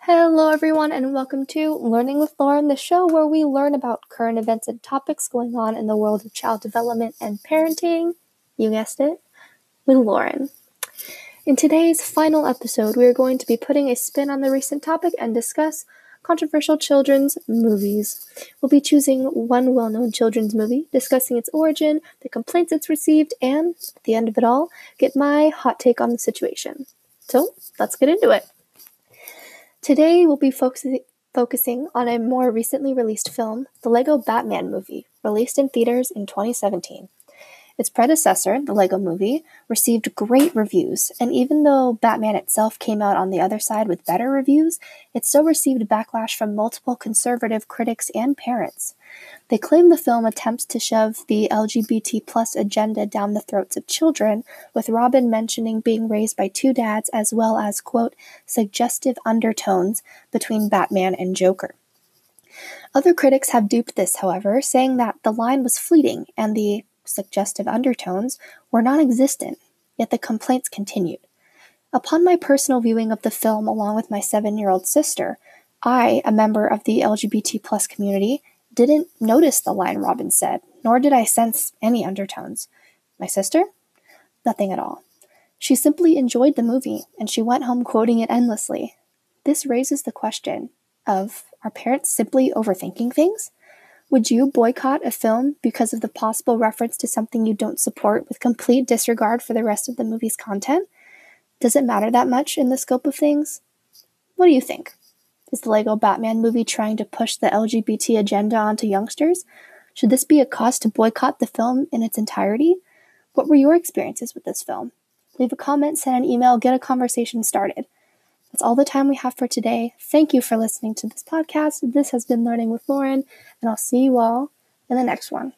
Hello, everyone, and welcome to Learning with Lauren, the show where we learn about current events and topics going on in the world of child development and parenting. You guessed it, with Lauren. In today's final episode, we are going to be putting a spin on the recent topic and discuss controversial children's movies. We'll be choosing one well known children's movie, discussing its origin, the complaints it's received, and, at the end of it all, get my hot take on the situation. So, let's get into it. Today we'll be focusing focusing on a more recently released film, the Lego Batman movie, released in theaters in 2017. Its predecessor, the Lego movie, received great reviews, and even though Batman itself came out on the other side with better reviews, it still received backlash from multiple conservative critics and parents. They claim the film attempts to shove the LGBT plus agenda down the throats of children, with Robin mentioning being raised by two dads as well as, quote, suggestive undertones between Batman and Joker. Other critics have duped this, however, saying that the line was fleeting and the suggestive undertones were non existent, yet the complaints continued. Upon my personal viewing of the film along with my seven year old sister, I, a member of the LGBT plus community, didn't notice the line Robin said, nor did I sense any undertones. My sister? Nothing at all. She simply enjoyed the movie and she went home quoting it endlessly. This raises the question of are parents simply overthinking things? Would you boycott a film because of the possible reference to something you don't support with complete disregard for the rest of the movie's content? Does it matter that much in the scope of things? What do you think? Is the Lego Batman movie trying to push the LGBT agenda onto youngsters? Should this be a cause to boycott the film in its entirety? What were your experiences with this film? Leave a comment, send an email, get a conversation started. That's all the time we have for today. Thank you for listening to this podcast. This has been Learning with Lauren, and I'll see you all in the next one.